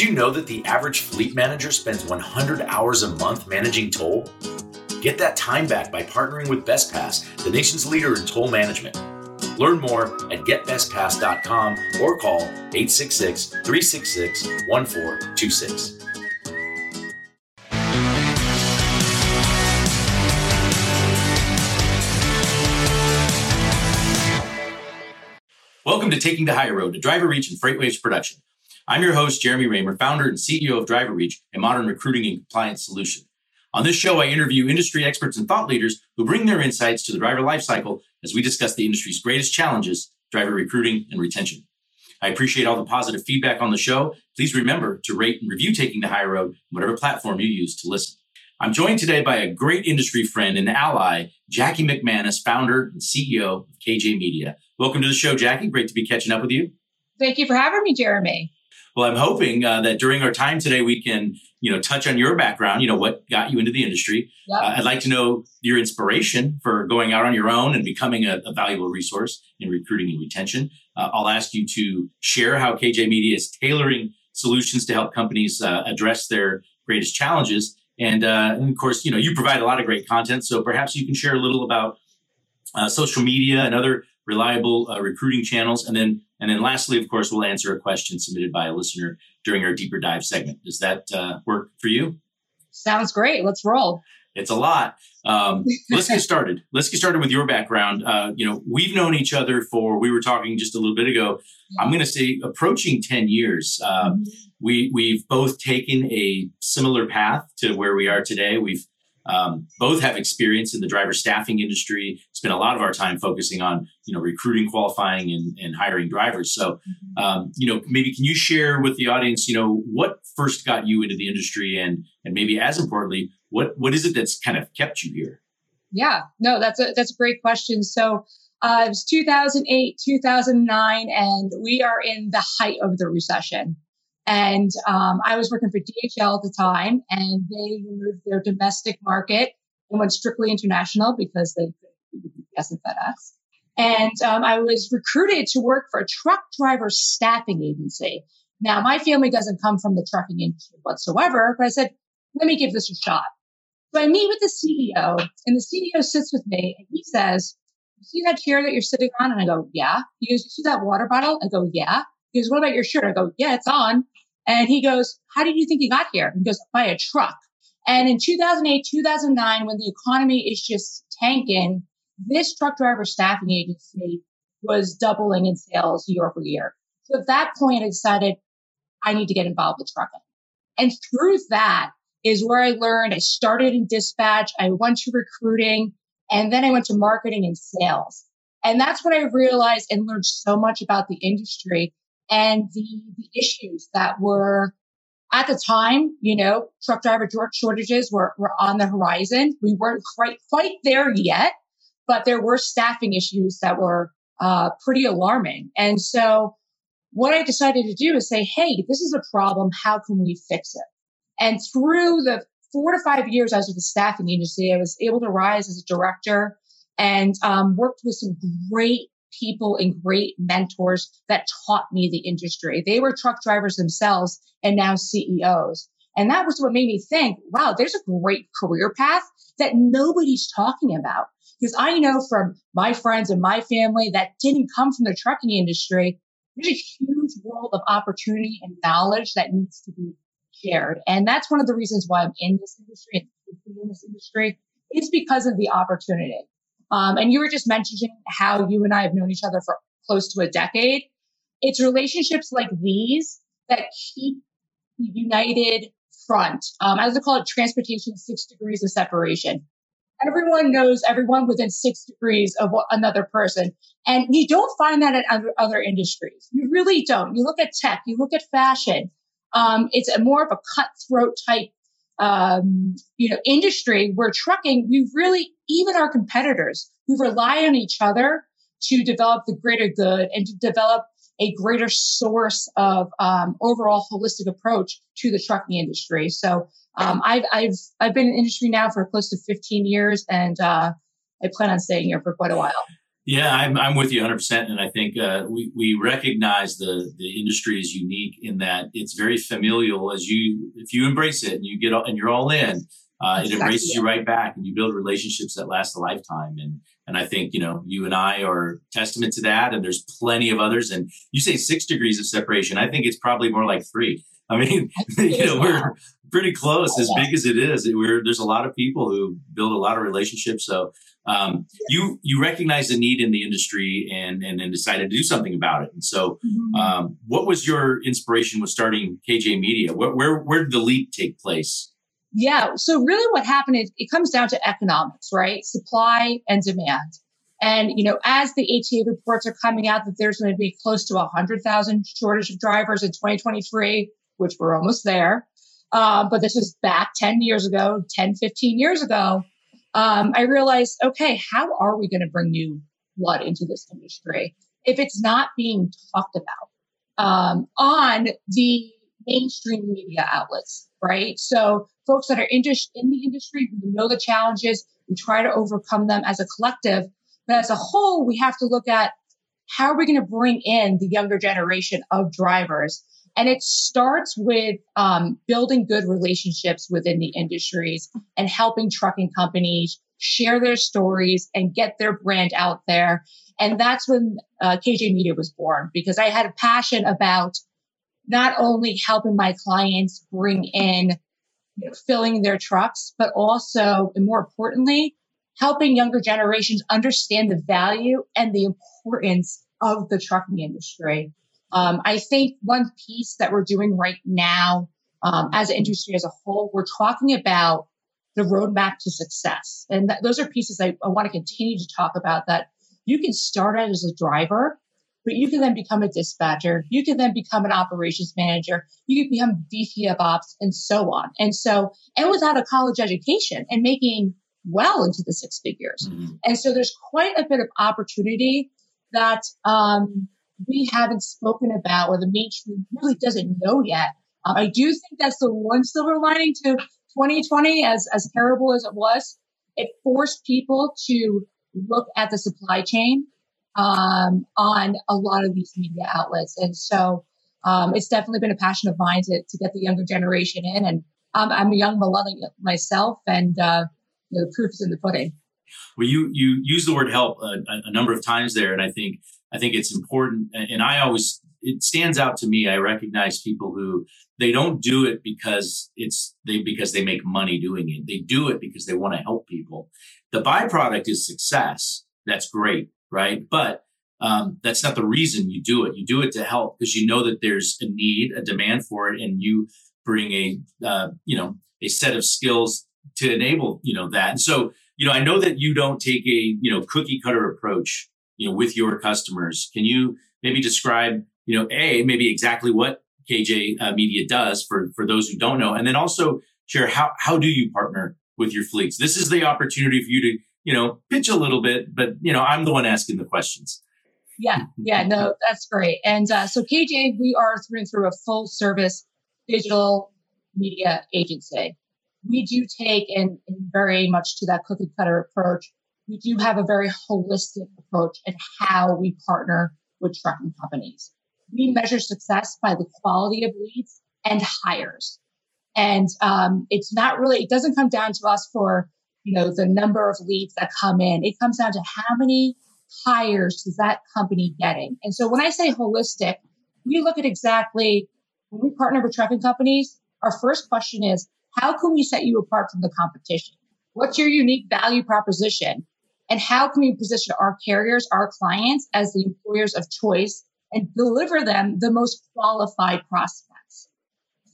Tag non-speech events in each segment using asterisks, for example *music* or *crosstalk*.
you know that the average fleet manager spends 100 hours a month managing toll? Get that time back by partnering with BestPass, the nation's leader in toll management. Learn more at getbestpass.com or call 866 366 1426. Welcome to Taking the Hire Road to DriverReach and FreightWaves Production. I'm your host, Jeremy Reymer, founder and CEO of DriverReach, a modern recruiting and compliance solution. On this show, I interview industry experts and thought leaders who bring their insights to the driver lifecycle as we discuss the industry's greatest challenges, driver recruiting and retention. I appreciate all the positive feedback on the show. Please remember to rate and review Taking the Hire Road, whatever platform you use to listen. I'm joined today by a great industry friend and ally, Jackie McManus, founder and CEO of KJ Media. Welcome to the show, Jackie. Great to be catching up with you. Thank you for having me, Jeremy. Well, I'm hoping uh, that during our time today, we can, you know, touch on your background. You know, what got you into the industry. Yep. Uh, I'd like to know your inspiration for going out on your own and becoming a, a valuable resource in recruiting and retention. Uh, I'll ask you to share how KJ Media is tailoring solutions to help companies uh, address their greatest challenges. And, uh, and, of course, you know, you provide a lot of great content. So perhaps you can share a little about uh, social media and other reliable recruiting channels, and then and then lastly, of course, we'll answer a question submitted by a listener during our deeper dive segment. Does that uh, work for you? Sounds great. Let's roll. It's a lot. Um, *laughs* let's get started. Let's get started with your background. Uh, you know, we've known each other for, we were talking just a little bit ago, I'm going to say approaching 10 years. Uh, mm-hmm. we, we've both taken a similar path to where we are today. We've um, both have experience in the driver staffing industry. Spend a lot of our time focusing on you know recruiting, qualifying, and, and hiring drivers. So, mm-hmm. um, you know, maybe can you share with the audience, you know, what first got you into the industry, and and maybe as importantly, what what is it that's kind of kept you here? Yeah, no, that's a that's a great question. So. Uh, it was 2008, 2009, and we are in the height of the recession. And um, I was working for DHL at the time, and they removed their domestic market and went strictly international because they UPS and FedEx. And um, I was recruited to work for a truck driver staffing agency. Now, my family doesn't come from the trucking industry whatsoever, but I said, let me give this a shot. So I meet with the CEO, and the CEO sits with me, and he says, you see that chair that you're sitting on? And I go, yeah. He goes, you see that water bottle? I go, yeah. He goes, what about your shirt? I go, yeah, it's on. And he goes, how did you think you got here? He goes, by a truck. And in 2008, 2009, when the economy is just tanking, this truck driver staffing agency was doubling in sales year over year. So at that point, I decided I need to get involved with trucking. And through that is where I learned. I started in dispatch. I went to recruiting and then I went to marketing and sales. And that's when I realized and learned so much about the industry and the, the issues that were at the time, you know, truck driver shortages were, were on the horizon. We weren't quite, quite there yet, but there were staffing issues that were uh, pretty alarming. And so what I decided to do is say, Hey, this is a problem. How can we fix it? And through the four to five years I was with the staffing agency, I was able to rise as a director and um, worked with some great people and great mentors that taught me the industry. They were truck drivers themselves and now CEOs. And that was what made me think, wow, there's a great career path that nobody's talking about. Because I know from my friends and my family that didn't come from the trucking industry, there's a huge world of opportunity and knowledge that needs to be shared. And that's one of the reasons why I'm in this industry and in this industry is because of the opportunity. Um, and you were just mentioning how you and I have known each other for close to a decade. It's relationships like these that keep the united front. Um, I like to call it transportation six degrees of separation. Everyone knows everyone within six degrees of another person. And you don't find that in other, other industries. You really don't. You look at tech, you look at fashion. Um, it's a more of a cutthroat type um, you know, industry where trucking, we really, even our competitors, we rely on each other to develop the greater good and to develop a greater source of um, overall holistic approach to the trucking industry. So um, I've I've I've been in industry now for close to 15 years, and uh, I plan on staying here for quite a while. Yeah, I'm, I'm with you 100%. And I think uh, we, we recognize the, the industry is unique in that it's very familial as you, if you embrace it and you get, and you're all in, uh, it embraces you right back and you build relationships that last a lifetime. And, and I think, you know, you and I are testament to that. And there's plenty of others. And you say six degrees of separation. I think it's probably more like three. I mean, *laughs* you know, we're pretty close as big as it is. We're, there's a lot of people who build a lot of relationships. So, um, you, you recognize the need in the industry and, and, and decided to do something about it. And so, mm-hmm. um, what was your inspiration with starting KJ Media? Where, where, where did the leap take place? Yeah. So really what happened is it comes down to economics, right? Supply and demand. And, you know, as the ATA reports are coming out that there's going to be close to 100,000 shortage of drivers in 2023, which we're almost there. Uh, but this is back 10 years ago, 10, 15 years ago. Um, I realized, okay, how are we going to bring new blood into this industry if it's not being talked about um, on the mainstream media outlets, right? So folks that are in, in the industry, we know the challenges, we try to overcome them as a collective, but as a whole, we have to look at how are we going to bring in the younger generation of drivers and it starts with um, building good relationships within the industries and helping trucking companies share their stories and get their brand out there. And that's when uh, KJ Media was born because I had a passion about not only helping my clients bring in filling their trucks, but also, and more importantly, helping younger generations understand the value and the importance of the trucking industry. Um, I think one piece that we're doing right now um, as an industry as a whole, we're talking about the roadmap to success. And those are pieces I, I want to continue to talk about that you can start out as a driver, but you can then become a dispatcher. You can then become an operations manager. You can become VP of ops and so on. And so, and without a college education and making well into the six figures. Mm-hmm. And so there's quite a bit of opportunity that, um, we haven't spoken about or the mainstream really doesn't know yet. Um, I do think that's the one silver lining to 2020, as, as terrible as it was. It forced people to look at the supply chain um, on a lot of these media outlets. And so um, it's definitely been a passion of mine to, to get the younger generation in. And um, I'm a young millennial myself, and uh, you know, the proof is in the pudding. Well, you you use the word help a, a number of times there, and I think I think it's important. And I always, it stands out to me. I recognize people who they don't do it because it's they, because they make money doing it. They do it because they want to help people. The byproduct is success. That's great. Right. But um, that's not the reason you do it. You do it to help because you know that there's a need, a demand for it, and you bring a, uh, you know, a set of skills to enable, you know, that. And so, you know, I know that you don't take a, you know, cookie cutter approach you know, with your customers. Can you maybe describe, you know, a maybe exactly what KJ uh, Media does for for those who don't know, and then also share how how do you partner with your fleets? This is the opportunity for you to you know pitch a little bit, but you know I'm the one asking the questions. Yeah, *laughs* yeah, no, that's great. And uh, so KJ, we are through and through a full service digital media agency. We do take and very much to that cookie cutter approach we do have a very holistic approach in how we partner with trucking companies. We measure success by the quality of leads and hires. And um, it's not really, it doesn't come down to us for, you know, the number of leads that come in. It comes down to how many hires is that company getting. And so when I say holistic, we look at exactly when we partner with trucking companies, our first question is, how can we set you apart from the competition? What's your unique value proposition? And how can we position our carriers, our clients as the employers of choice and deliver them the most qualified prospects?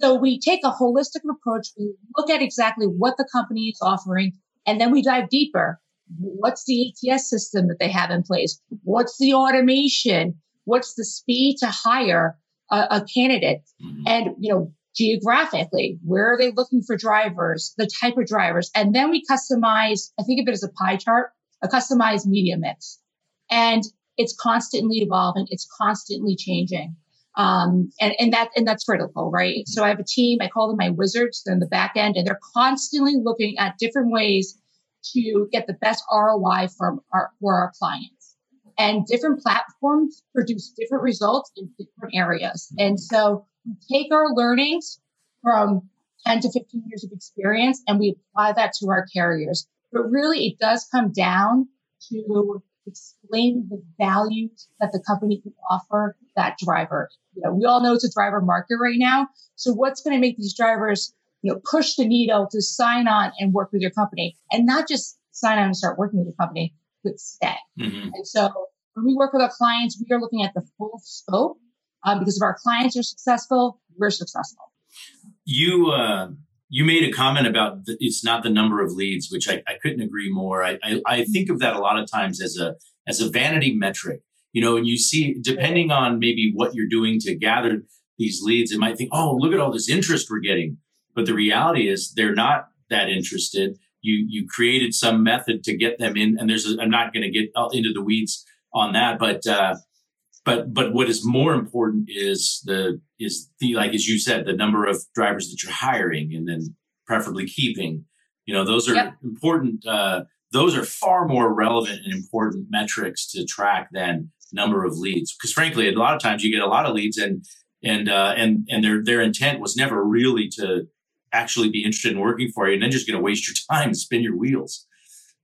So we take a holistic approach. We look at exactly what the company is offering and then we dive deeper. What's the ATS system that they have in place? What's the automation? What's the speed to hire a, a candidate? Mm-hmm. And, you know, geographically, where are they looking for drivers, the type of drivers? And then we customize, I think of it as a pie chart a customized media mix. And it's constantly evolving. It's constantly changing. Um, and, and that, and that's critical, right? So I have a team, I call them my wizards. They're in the back end and they're constantly looking at different ways to get the best ROI from our, for our clients. And different platforms produce different results in different areas. And so we take our learnings from 10 to 15 years of experience and we apply that to our carriers. But really, it does come down to explain the values that the company can offer that driver. You know, we all know it's a driver market right now. So what's going to make these drivers, you know, push the needle to sign on and work with your company and not just sign on and start working with your company, but stay. Mm-hmm. And so when we work with our clients, we are looking at the full scope um, because if our clients are successful, we're successful. You, uh, you made a comment about the, it's not the number of leads, which I, I couldn't agree more. I, I, I, think of that a lot of times as a as a vanity metric. You know, and you see, depending on maybe what you're doing to gather these leads, it might think, oh, look at all this interest we're getting. But the reality is, they're not that interested. You you created some method to get them in, and there's a, I'm not going to get into the weeds on that, but uh, but but what is more important is the is the like as you said the number of drivers that you're hiring and then preferably keeping you know those are yep. important uh, those are far more relevant and important metrics to track than number of leads because frankly a lot of times you get a lot of leads and and uh, and and their their intent was never really to actually be interested in working for you and then just going to waste your *laughs* time and spin your wheels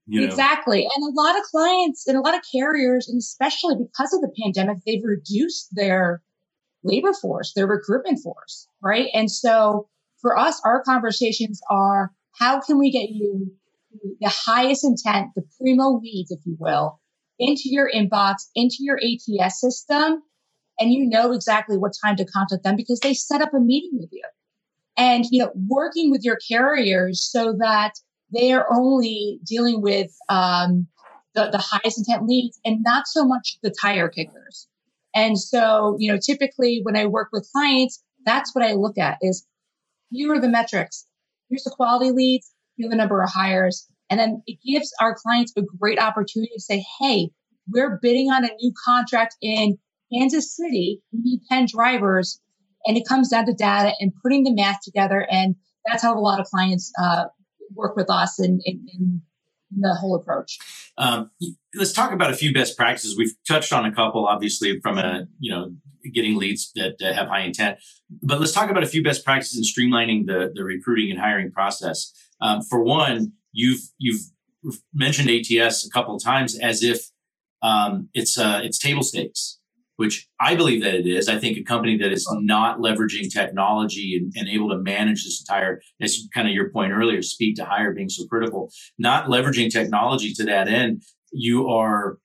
you know? Exactly. And a lot of clients and a lot of carriers, and especially because of the pandemic, they've reduced their labor force, their recruitment force, right? And so for us, our conversations are how can we get you the highest intent, the primo leads, if you will, into your inbox, into your ATS system, and you know exactly what time to contact them because they set up a meeting with you. And, you know, working with your carriers so that they are only dealing with um, the, the highest intent leads and not so much the tire kickers. And so, you know, typically when I work with clients, that's what I look at is here are the metrics. Here's the quality leads. The number of hires. And then it gives our clients a great opportunity to say, Hey, we're bidding on a new contract in Kansas City. We need 10 drivers. And it comes down to data and putting the math together. And that's how a lot of clients uh, work with us in the whole approach. Um, let's talk about a few best practices. We've touched on a couple, obviously, from a you know getting leads that uh, have high intent. But let's talk about a few best practices in streamlining the the recruiting and hiring process. Um, for one, you've you've mentioned ATS a couple of times as if um, it's uh, it's table stakes which I believe that it is. I think a company that is not leveraging technology and, and, able to manage this entire, as kind of your point earlier, speed to hire being so critical, not leveraging technology to that end, you are,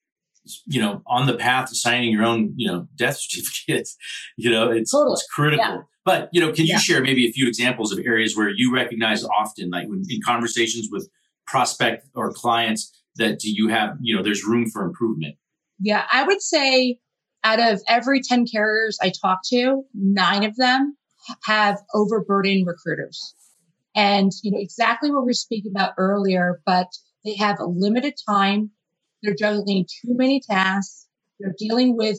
you know, on the path to signing your own, you know, death certificate. *laughs* you know, it's, totally. it's critical. Yeah. But, you know, can you share maybe a few examples of areas where you recognize often, like when, in conversations with prospect or clients, that you have, you know, there's room for improvement? Yeah, I would say out of every 10 carriers I talk to, nine of them have overburdened recruiters. And, you know, exactly what we were speaking about earlier, but they have a limited time. They're juggling too many tasks. They're dealing with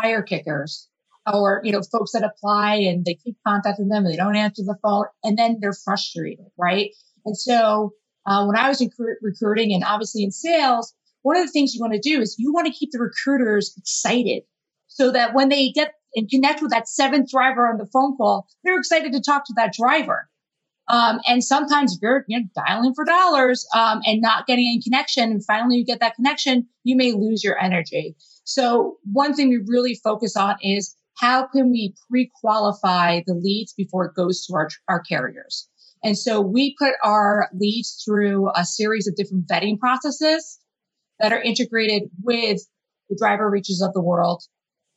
tire kickers or, you know, folks that apply and they keep contacting them and they don't answer the phone and then they're frustrated, right? And so, uh, when I was recruiting and obviously in sales, one of the things you want to do is you want to keep the recruiters excited so that when they get and connect with that seventh driver on the phone call, they're excited to talk to that driver. Um, and sometimes you're you know, dialing for dollars um, and not getting any connection, and finally you get that connection, you may lose your energy. So one thing we really focus on is how can we pre-qualify the leads before it goes to our, our carriers? And so we put our leads through a series of different vetting processes that are integrated with the DriverReaches of the world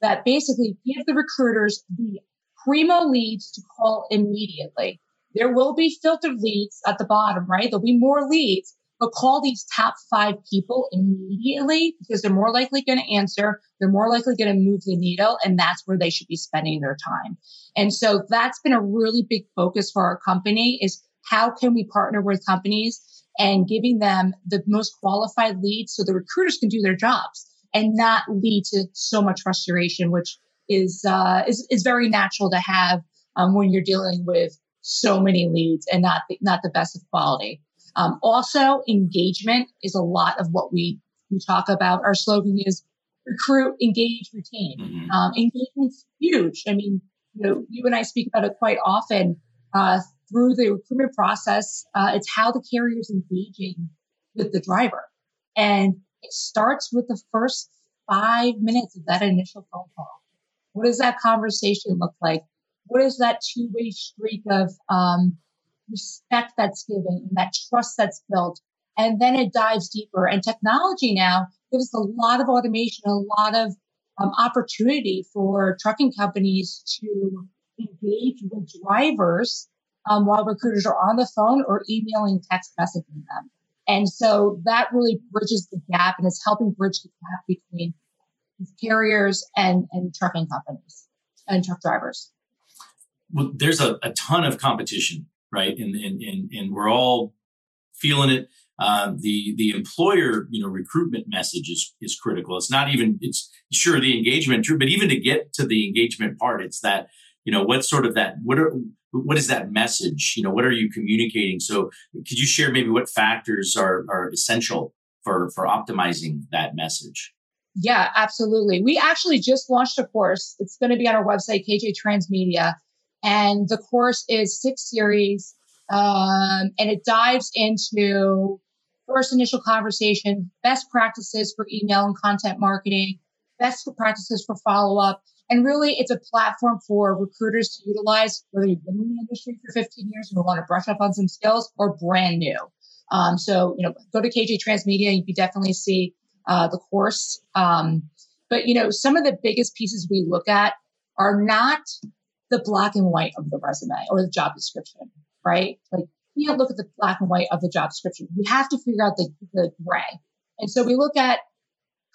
that basically give the recruiters the primo leads to call immediately. There will be filtered leads at the bottom, right? There'll be more leads, but call these top five people immediately because they're more likely going to answer. They're more likely going to move the needle and that's where they should be spending their time. And so that's been a really big focus for our company is how can we partner with companies and giving them the most qualified leads so the recruiters can do their jobs and not lead to so much frustration, which is uh, is is very natural to have um, when you're dealing with so many leads and not the, not the best of quality. Um, also, engagement is a lot of what we we talk about. Our slogan is recruit, engage, retain. Mm-hmm. Um, engagement's huge. I mean, you know, you and I speak about it quite often uh, through the recruitment process. Uh, it's how the carrier is engaging with the driver, and it starts with the first five minutes of that initial phone call. What does that conversation look like? What is that two-way streak of um, respect that's given, and that trust that's built? And then it dives deeper. And technology now gives a lot of automation, a lot of um, opportunity for trucking companies to engage with drivers um, while recruiters are on the phone or emailing, text messaging them. And so that really bridges the gap and is helping bridge the gap between carriers and, and trucking companies and truck drivers. Well, there's a, a ton of competition, right? And, and, and, and we're all feeling it. Uh, the the employer you know recruitment message is is critical. It's not even it's sure the engagement true, but even to get to the engagement part, it's that you know what sort of that what are what is that message? You know what are you communicating? So could you share maybe what factors are are essential for for optimizing that message? Yeah, absolutely. We actually just launched a course. It's going to be on our website, KJ Transmedia, and the course is six series, um, and it dives into first initial conversation, best practices for email and content marketing, best practices for follow up. And really, it's a platform for recruiters to utilize, whether you've been in the industry for 15 years and want to brush up on some skills or brand new. Um, so, you know, go to KJ Transmedia. You can definitely see uh, the course. Um, but, you know, some of the biggest pieces we look at are not the black and white of the resume or the job description, right? Like you can't look at the black and white of the job description. We have to figure out the, the gray. And so we look at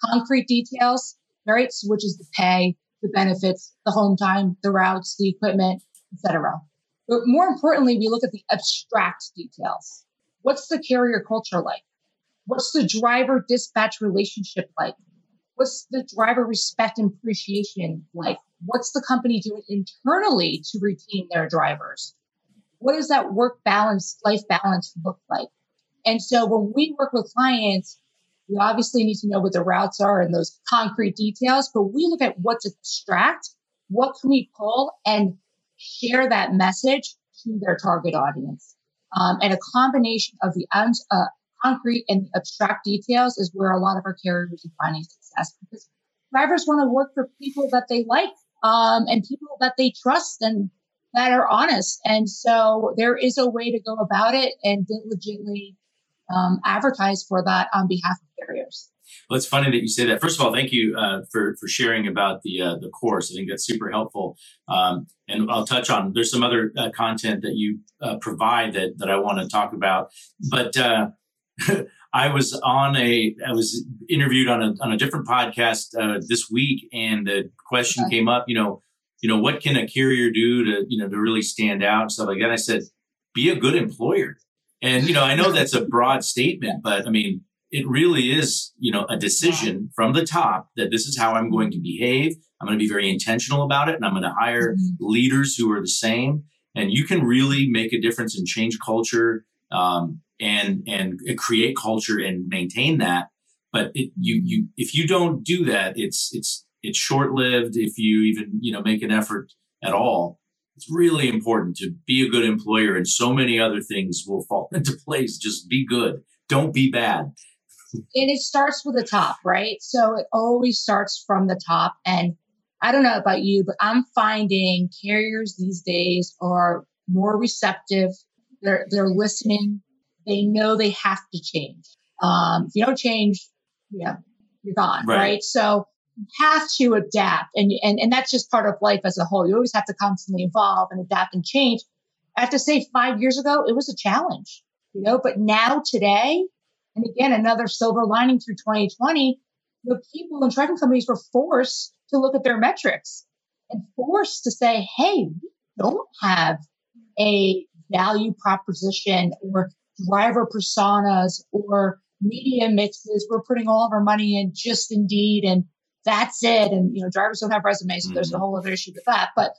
concrete details, right? So which is the pay, the benefits, the home time, the routes, the equipment, etc. But more importantly, we look at the abstract details. What's the carrier culture like? What's the driver dispatch relationship like? What's the driver respect and appreciation like? What's the company doing internally to retain their drivers? what does that work balance, life balance look like? And so when we work with clients, we obviously need to know what the routes are and those concrete details, but we look at what's abstract, what can we pull and share that message to their target audience. Um, and a combination of the uh, concrete and abstract details is where a lot of our carriers and finding because drivers want to work for people that they like um, and people that they trust and that are honest. And so there is a way to go about it and diligently um, advertise for that on behalf of carriers. Well, it's funny that you say that. First of all, thank you uh, for for sharing about the uh, the course. I think that's super helpful. Um, and I'll touch on. There's some other uh, content that you uh, provide that that I want to talk about. But uh, *laughs* I was on a I was interviewed on a on a different podcast uh, this week, and the question okay. came up. You know, you know, what can a carrier do to, you know, to really stand out and stuff like that? And I said, be a good employer. And, you know, I know that's a *laughs* broad statement, but I mean, it really is, you know, a decision from the top that this is how I'm going to behave. I'm going to be very intentional about it and I'm going to hire mm-hmm. leaders who are the same. And you can really make a difference and change culture um, and and create culture and maintain that. But it, you you if you don't do that, it's it's it's short lived if you even you know make an effort at all. It's really important to be a good employer, and so many other things will fall *laughs* into place. Just be good. Don't be bad. and it starts with the top, right? So it always starts from the top. And I don't know about you, but I'm finding carriers these days are more receptive. They're they're listening. They know they have to change. Um, if you don't change, yeah, you're gone, right? right? So have to adapt and, and, and that's just part of life as a whole. You always have to constantly evolve and adapt and change. I have to say five years ago, it was a challenge, you know, but now today, and again, another silver lining through 2020, the people and trucking companies were forced to look at their metrics and forced to say, Hey, we don't have a value proposition or driver personas or media mixes. We're putting all of our money in just Indeed and that's it. And, you know, drivers don't have resumes. So mm-hmm. there's a mm-hmm. whole other issue with that. But,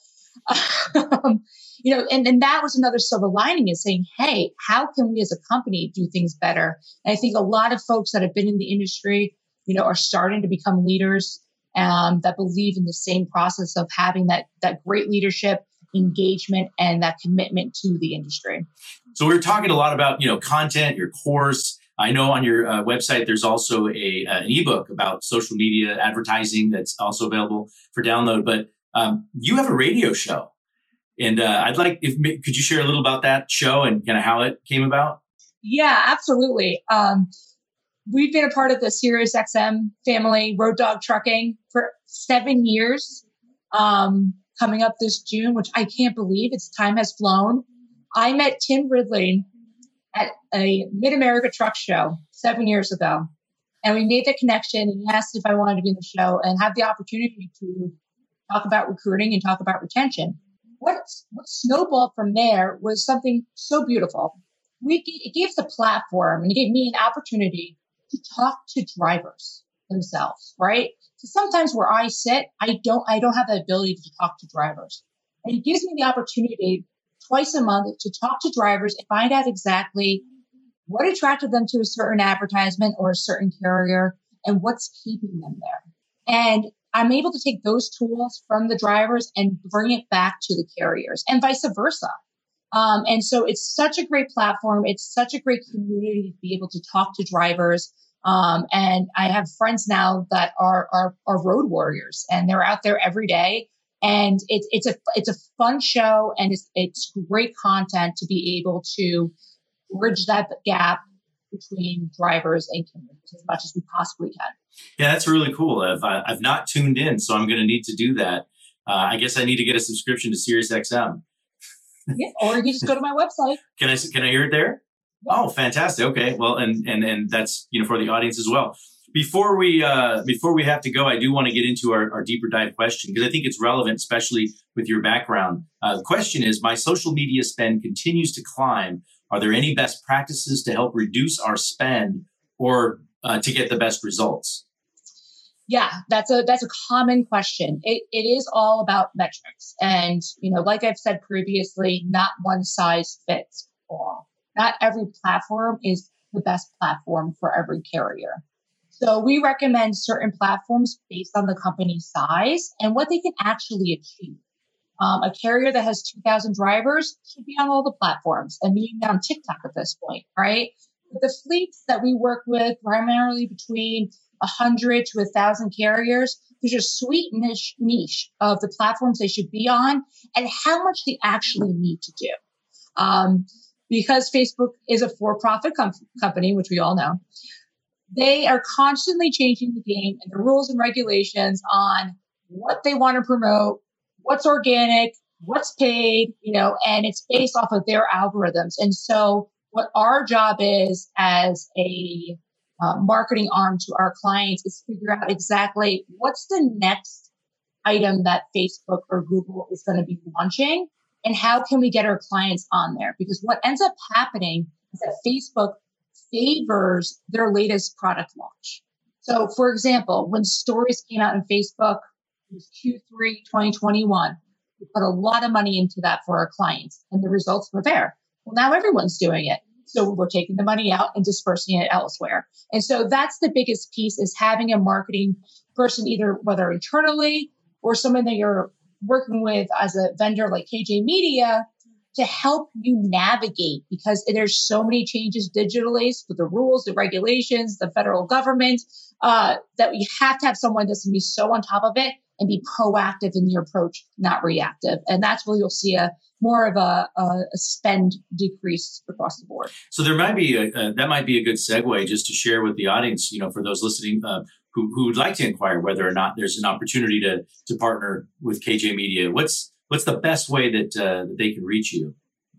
um, you know, and, and that was another silver lining is saying, Hey, how can we as a company do things better? And I think a lot of folks that have been in the industry you know, are starting to become leaders um, that believe in the same process of having that that great leadership engagement and that commitment to the industry. So we are talking a lot about you know content, your course. I know on your uh, website there's also a uh, an ebook about social media advertising that's also available for download. But um, you have a radio show, and uh, I'd like if could you share a little about that show and kind of how it came about? Yeah, absolutely. Um, we've been a part of the Sirius XM family, Road Dog Trucking, for seven years. Um, coming up this June, which I can't believe its time has flown. I met Tim Ridley at a Mid America Truck Show seven years ago, and we made the connection. And he asked if I wanted to be in the show and have the opportunity to talk about recruiting and talk about retention. What, what snowballed from there was something so beautiful. We it gave a platform and it gave me an opportunity to talk to drivers themselves, right? So sometimes where I sit, I don't, I don't have the ability to talk to drivers. And it gives me the opportunity twice a month to talk to drivers and find out exactly what attracted them to a certain advertisement or a certain carrier and what's keeping them there. And I'm able to take those tools from the drivers and bring it back to the carriers and vice versa. Um, and so it's such a great platform. It's such a great community to be able to talk to drivers. Um, and I have friends now that are, are, are road warriors and they're out there every day. And it's, it's a, it's a fun show and it's, it's great content to be able to bridge that gap between drivers and commuters as much as we possibly can. Yeah, that's really cool. I've, I've not tuned in, so I'm going to need to do that. Uh, I guess I need to get a subscription to SiriusXM yeah, or you just go to my website. *laughs* Can I can I hear it there? Yeah. Oh, fantastic. Okay. Well, and and and that's you know for the audience as well. Before we uh, before we have to go, I do want to get into our, our deeper dive question because I think it's relevant, especially with your background. Uh, the question is: My social media spend continues to climb. Are there any best practices to help reduce our spend or uh, to get the best results? Yeah, that's a that's a common question. It it is all about metrics, and you know, like I've said previously, not one size fits all. Not every platform is the best platform for every carrier. So we recommend certain platforms based on the company size and what they can actually achieve. Um, a carrier that has 2,000 drivers should be on all the platforms and maybe on TikTok at this point, right? But the fleets that we work with primarily between 100 to 1,000 carriers. There's a sweet niche, niche of the platforms they should be on and how much they actually need to do. Um, because Facebook is a for-profit com- company, which we all know, they are constantly changing the game and the rules and regulations on what they want to promote, what's organic, what's paid, you know, and it's based off of their algorithms. And so what our job is as a uh, marketing arm to our clients is figure out exactly what's the next item that Facebook or Google is going to be launching and how can we get our clients on there? Because what ends up happening is that Facebook favors their latest product launch. So, for example, when stories came out in Facebook, it was Q3 2021. We put a lot of money into that for our clients, and the results were there. Well, now everyone's doing it. So we're taking the money out and dispersing it elsewhere. And so that's the biggest piece is having a marketing person, either whether internally or someone that you're working with as a vendor like KJ Media to help you navigate because there's so many changes digitally with the rules, the regulations, the federal government, uh, that we have to have someone that's going to be so on top of it and be proactive in your approach, not reactive. And that's where you'll see a more of a, a, spend decrease across the board. So there might be a, a, that might be a good segue just to share with the audience, you know, for those listening uh, who who would like to inquire whether or not there's an opportunity to to partner with KJ Media. What's what's the best way that uh, that they can reach you?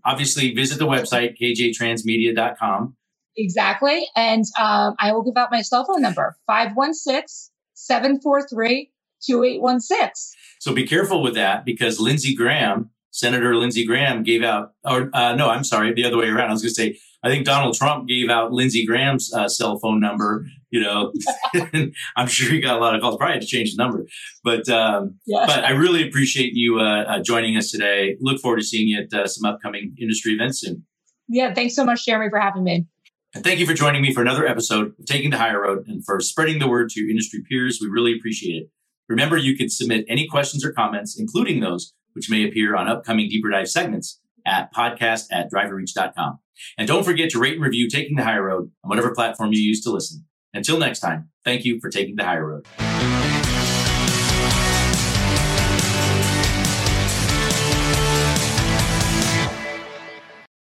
Obviously, visit the website kjtransmedia.com. Exactly, and um, I will give out my cell phone number 516 743 2816. So be careful with that because Lindsey Graham Senator Lindsey Graham gave out, or uh, no, I'm sorry, the other way around. I was going to say, I think Donald Trump gave out Lindsey Graham's uh, cell phone number. You know, *laughs* I'm sure he got a lot of calls. Probably had to change his number, but um, yeah. but I really appreciate you uh, uh, joining us today. Look forward to seeing you at uh, some upcoming industry events soon. Yeah, thanks so much, Jeremy, for having me. And thank you for joining me for another episode of Taking the Hire Road and for spreading the word to your industry peers. We really appreciate it. Remember, you can submit any questions or comments, including those which may appear on upcoming deeper dive segments at podcast at driverreach.com. And don't forget to rate and review Taking the Hire Road on whatever platform you use to listen. Until next time, thank you for taking the higher road.